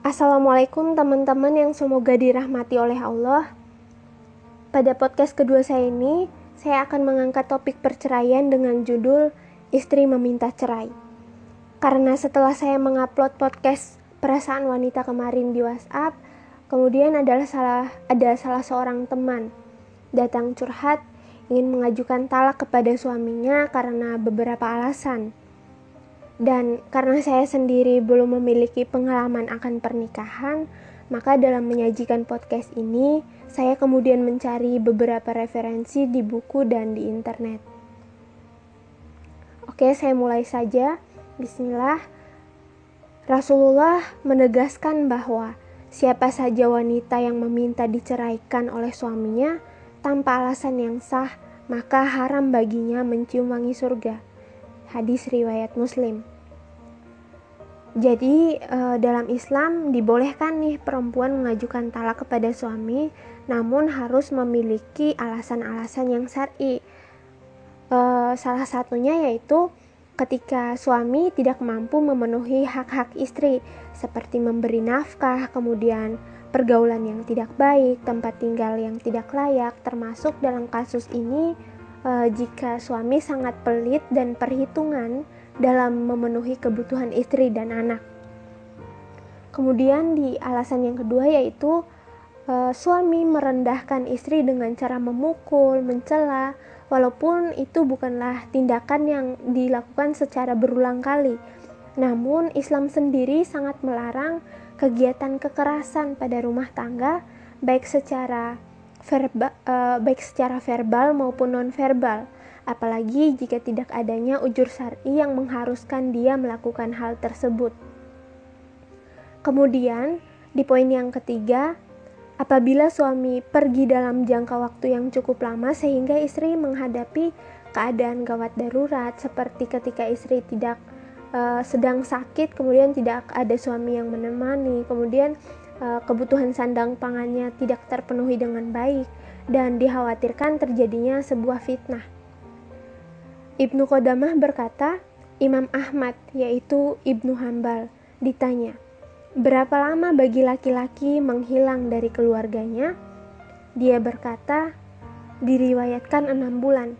Assalamualaikum teman-teman yang semoga dirahmati oleh Allah. Pada podcast kedua saya ini, saya akan mengangkat topik perceraian dengan judul Istri Meminta Cerai. Karena setelah saya mengupload podcast Perasaan Wanita kemarin di WhatsApp, kemudian adalah salah ada salah seorang teman datang curhat ingin mengajukan talak kepada suaminya karena beberapa alasan. Dan karena saya sendiri belum memiliki pengalaman akan pernikahan, maka dalam menyajikan podcast ini, saya kemudian mencari beberapa referensi di buku dan di internet. Oke, saya mulai saja. Bismillah. Rasulullah menegaskan bahwa siapa saja wanita yang meminta diceraikan oleh suaminya tanpa alasan yang sah, maka haram baginya mencium wangi surga. Hadis riwayat Muslim. Jadi uh, dalam Islam dibolehkan nih perempuan mengajukan talak kepada suami, namun harus memiliki alasan-alasan yang syar'i. Uh, salah satunya yaitu ketika suami tidak mampu memenuhi hak-hak istri, seperti memberi nafkah, kemudian pergaulan yang tidak baik, tempat tinggal yang tidak layak, termasuk dalam kasus ini uh, jika suami sangat pelit dan perhitungan dalam memenuhi kebutuhan istri dan anak. Kemudian di alasan yang kedua yaitu uh, suami merendahkan istri dengan cara memukul, mencela, walaupun itu bukanlah tindakan yang dilakukan secara berulang kali. Namun Islam sendiri sangat melarang kegiatan kekerasan pada rumah tangga baik secara verba, uh, baik secara verbal maupun nonverbal, apalagi jika tidak adanya ujur syar'i yang mengharuskan dia melakukan hal tersebut. Kemudian, di poin yang ketiga, apabila suami pergi dalam jangka waktu yang cukup lama sehingga istri menghadapi keadaan gawat darurat seperti ketika istri tidak uh, sedang sakit kemudian tidak ada suami yang menemani kemudian kebutuhan sandang pangannya tidak terpenuhi dengan baik dan dikhawatirkan terjadinya sebuah fitnah. Ibnu Qodamah berkata, Imam Ahmad yaitu Ibnu Hambal ditanya, berapa lama bagi laki-laki menghilang dari keluarganya? Dia berkata, diriwayatkan enam bulan.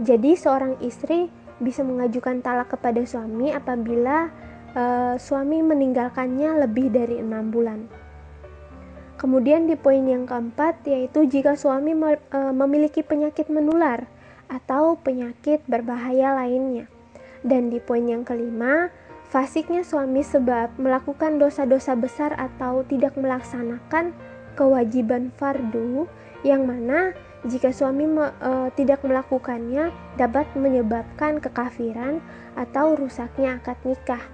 Jadi seorang istri bisa mengajukan talak kepada suami apabila uh, suami meninggalkannya lebih dari enam bulan. Kemudian di poin yang keempat yaitu jika suami e, memiliki penyakit menular atau penyakit berbahaya lainnya. Dan di poin yang kelima, fasiknya suami sebab melakukan dosa-dosa besar atau tidak melaksanakan kewajiban fardu yang mana jika suami me, e, tidak melakukannya dapat menyebabkan kekafiran atau rusaknya akad nikah.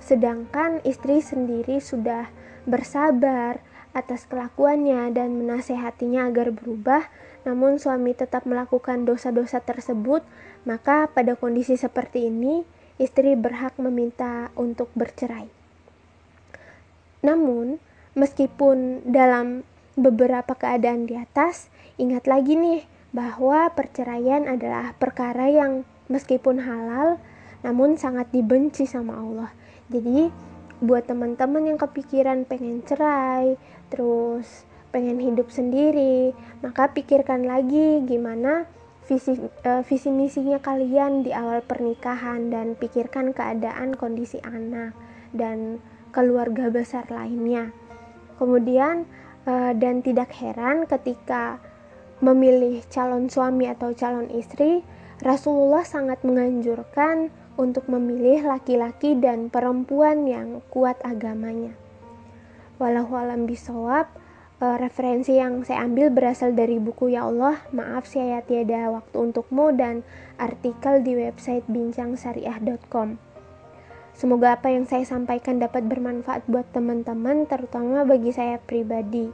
Sedangkan istri sendiri sudah bersabar, atas kelakuannya dan menasehatinya agar berubah, namun suami tetap melakukan dosa-dosa tersebut, maka pada kondisi seperti ini istri berhak meminta untuk bercerai. Namun, meskipun dalam beberapa keadaan di atas, ingat lagi nih bahwa perceraian adalah perkara yang meskipun halal namun sangat dibenci sama Allah. Jadi, buat teman-teman yang kepikiran pengen cerai, terus pengen hidup sendiri, maka pikirkan lagi gimana visi uh, visi misinya kalian di awal pernikahan dan pikirkan keadaan kondisi anak dan keluarga besar lainnya. Kemudian uh, dan tidak heran ketika memilih calon suami atau calon istri, Rasulullah sangat menganjurkan untuk memilih laki-laki dan perempuan yang kuat agamanya. Walau alam bisawab, eh, referensi yang saya ambil berasal dari buku Ya Allah, maaf saya tiada waktu untukmu dan artikel di website bincangsyariah.com. Semoga apa yang saya sampaikan dapat bermanfaat buat teman-teman, terutama bagi saya pribadi.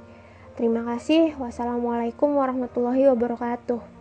Terima kasih. Wassalamualaikum warahmatullahi wabarakatuh.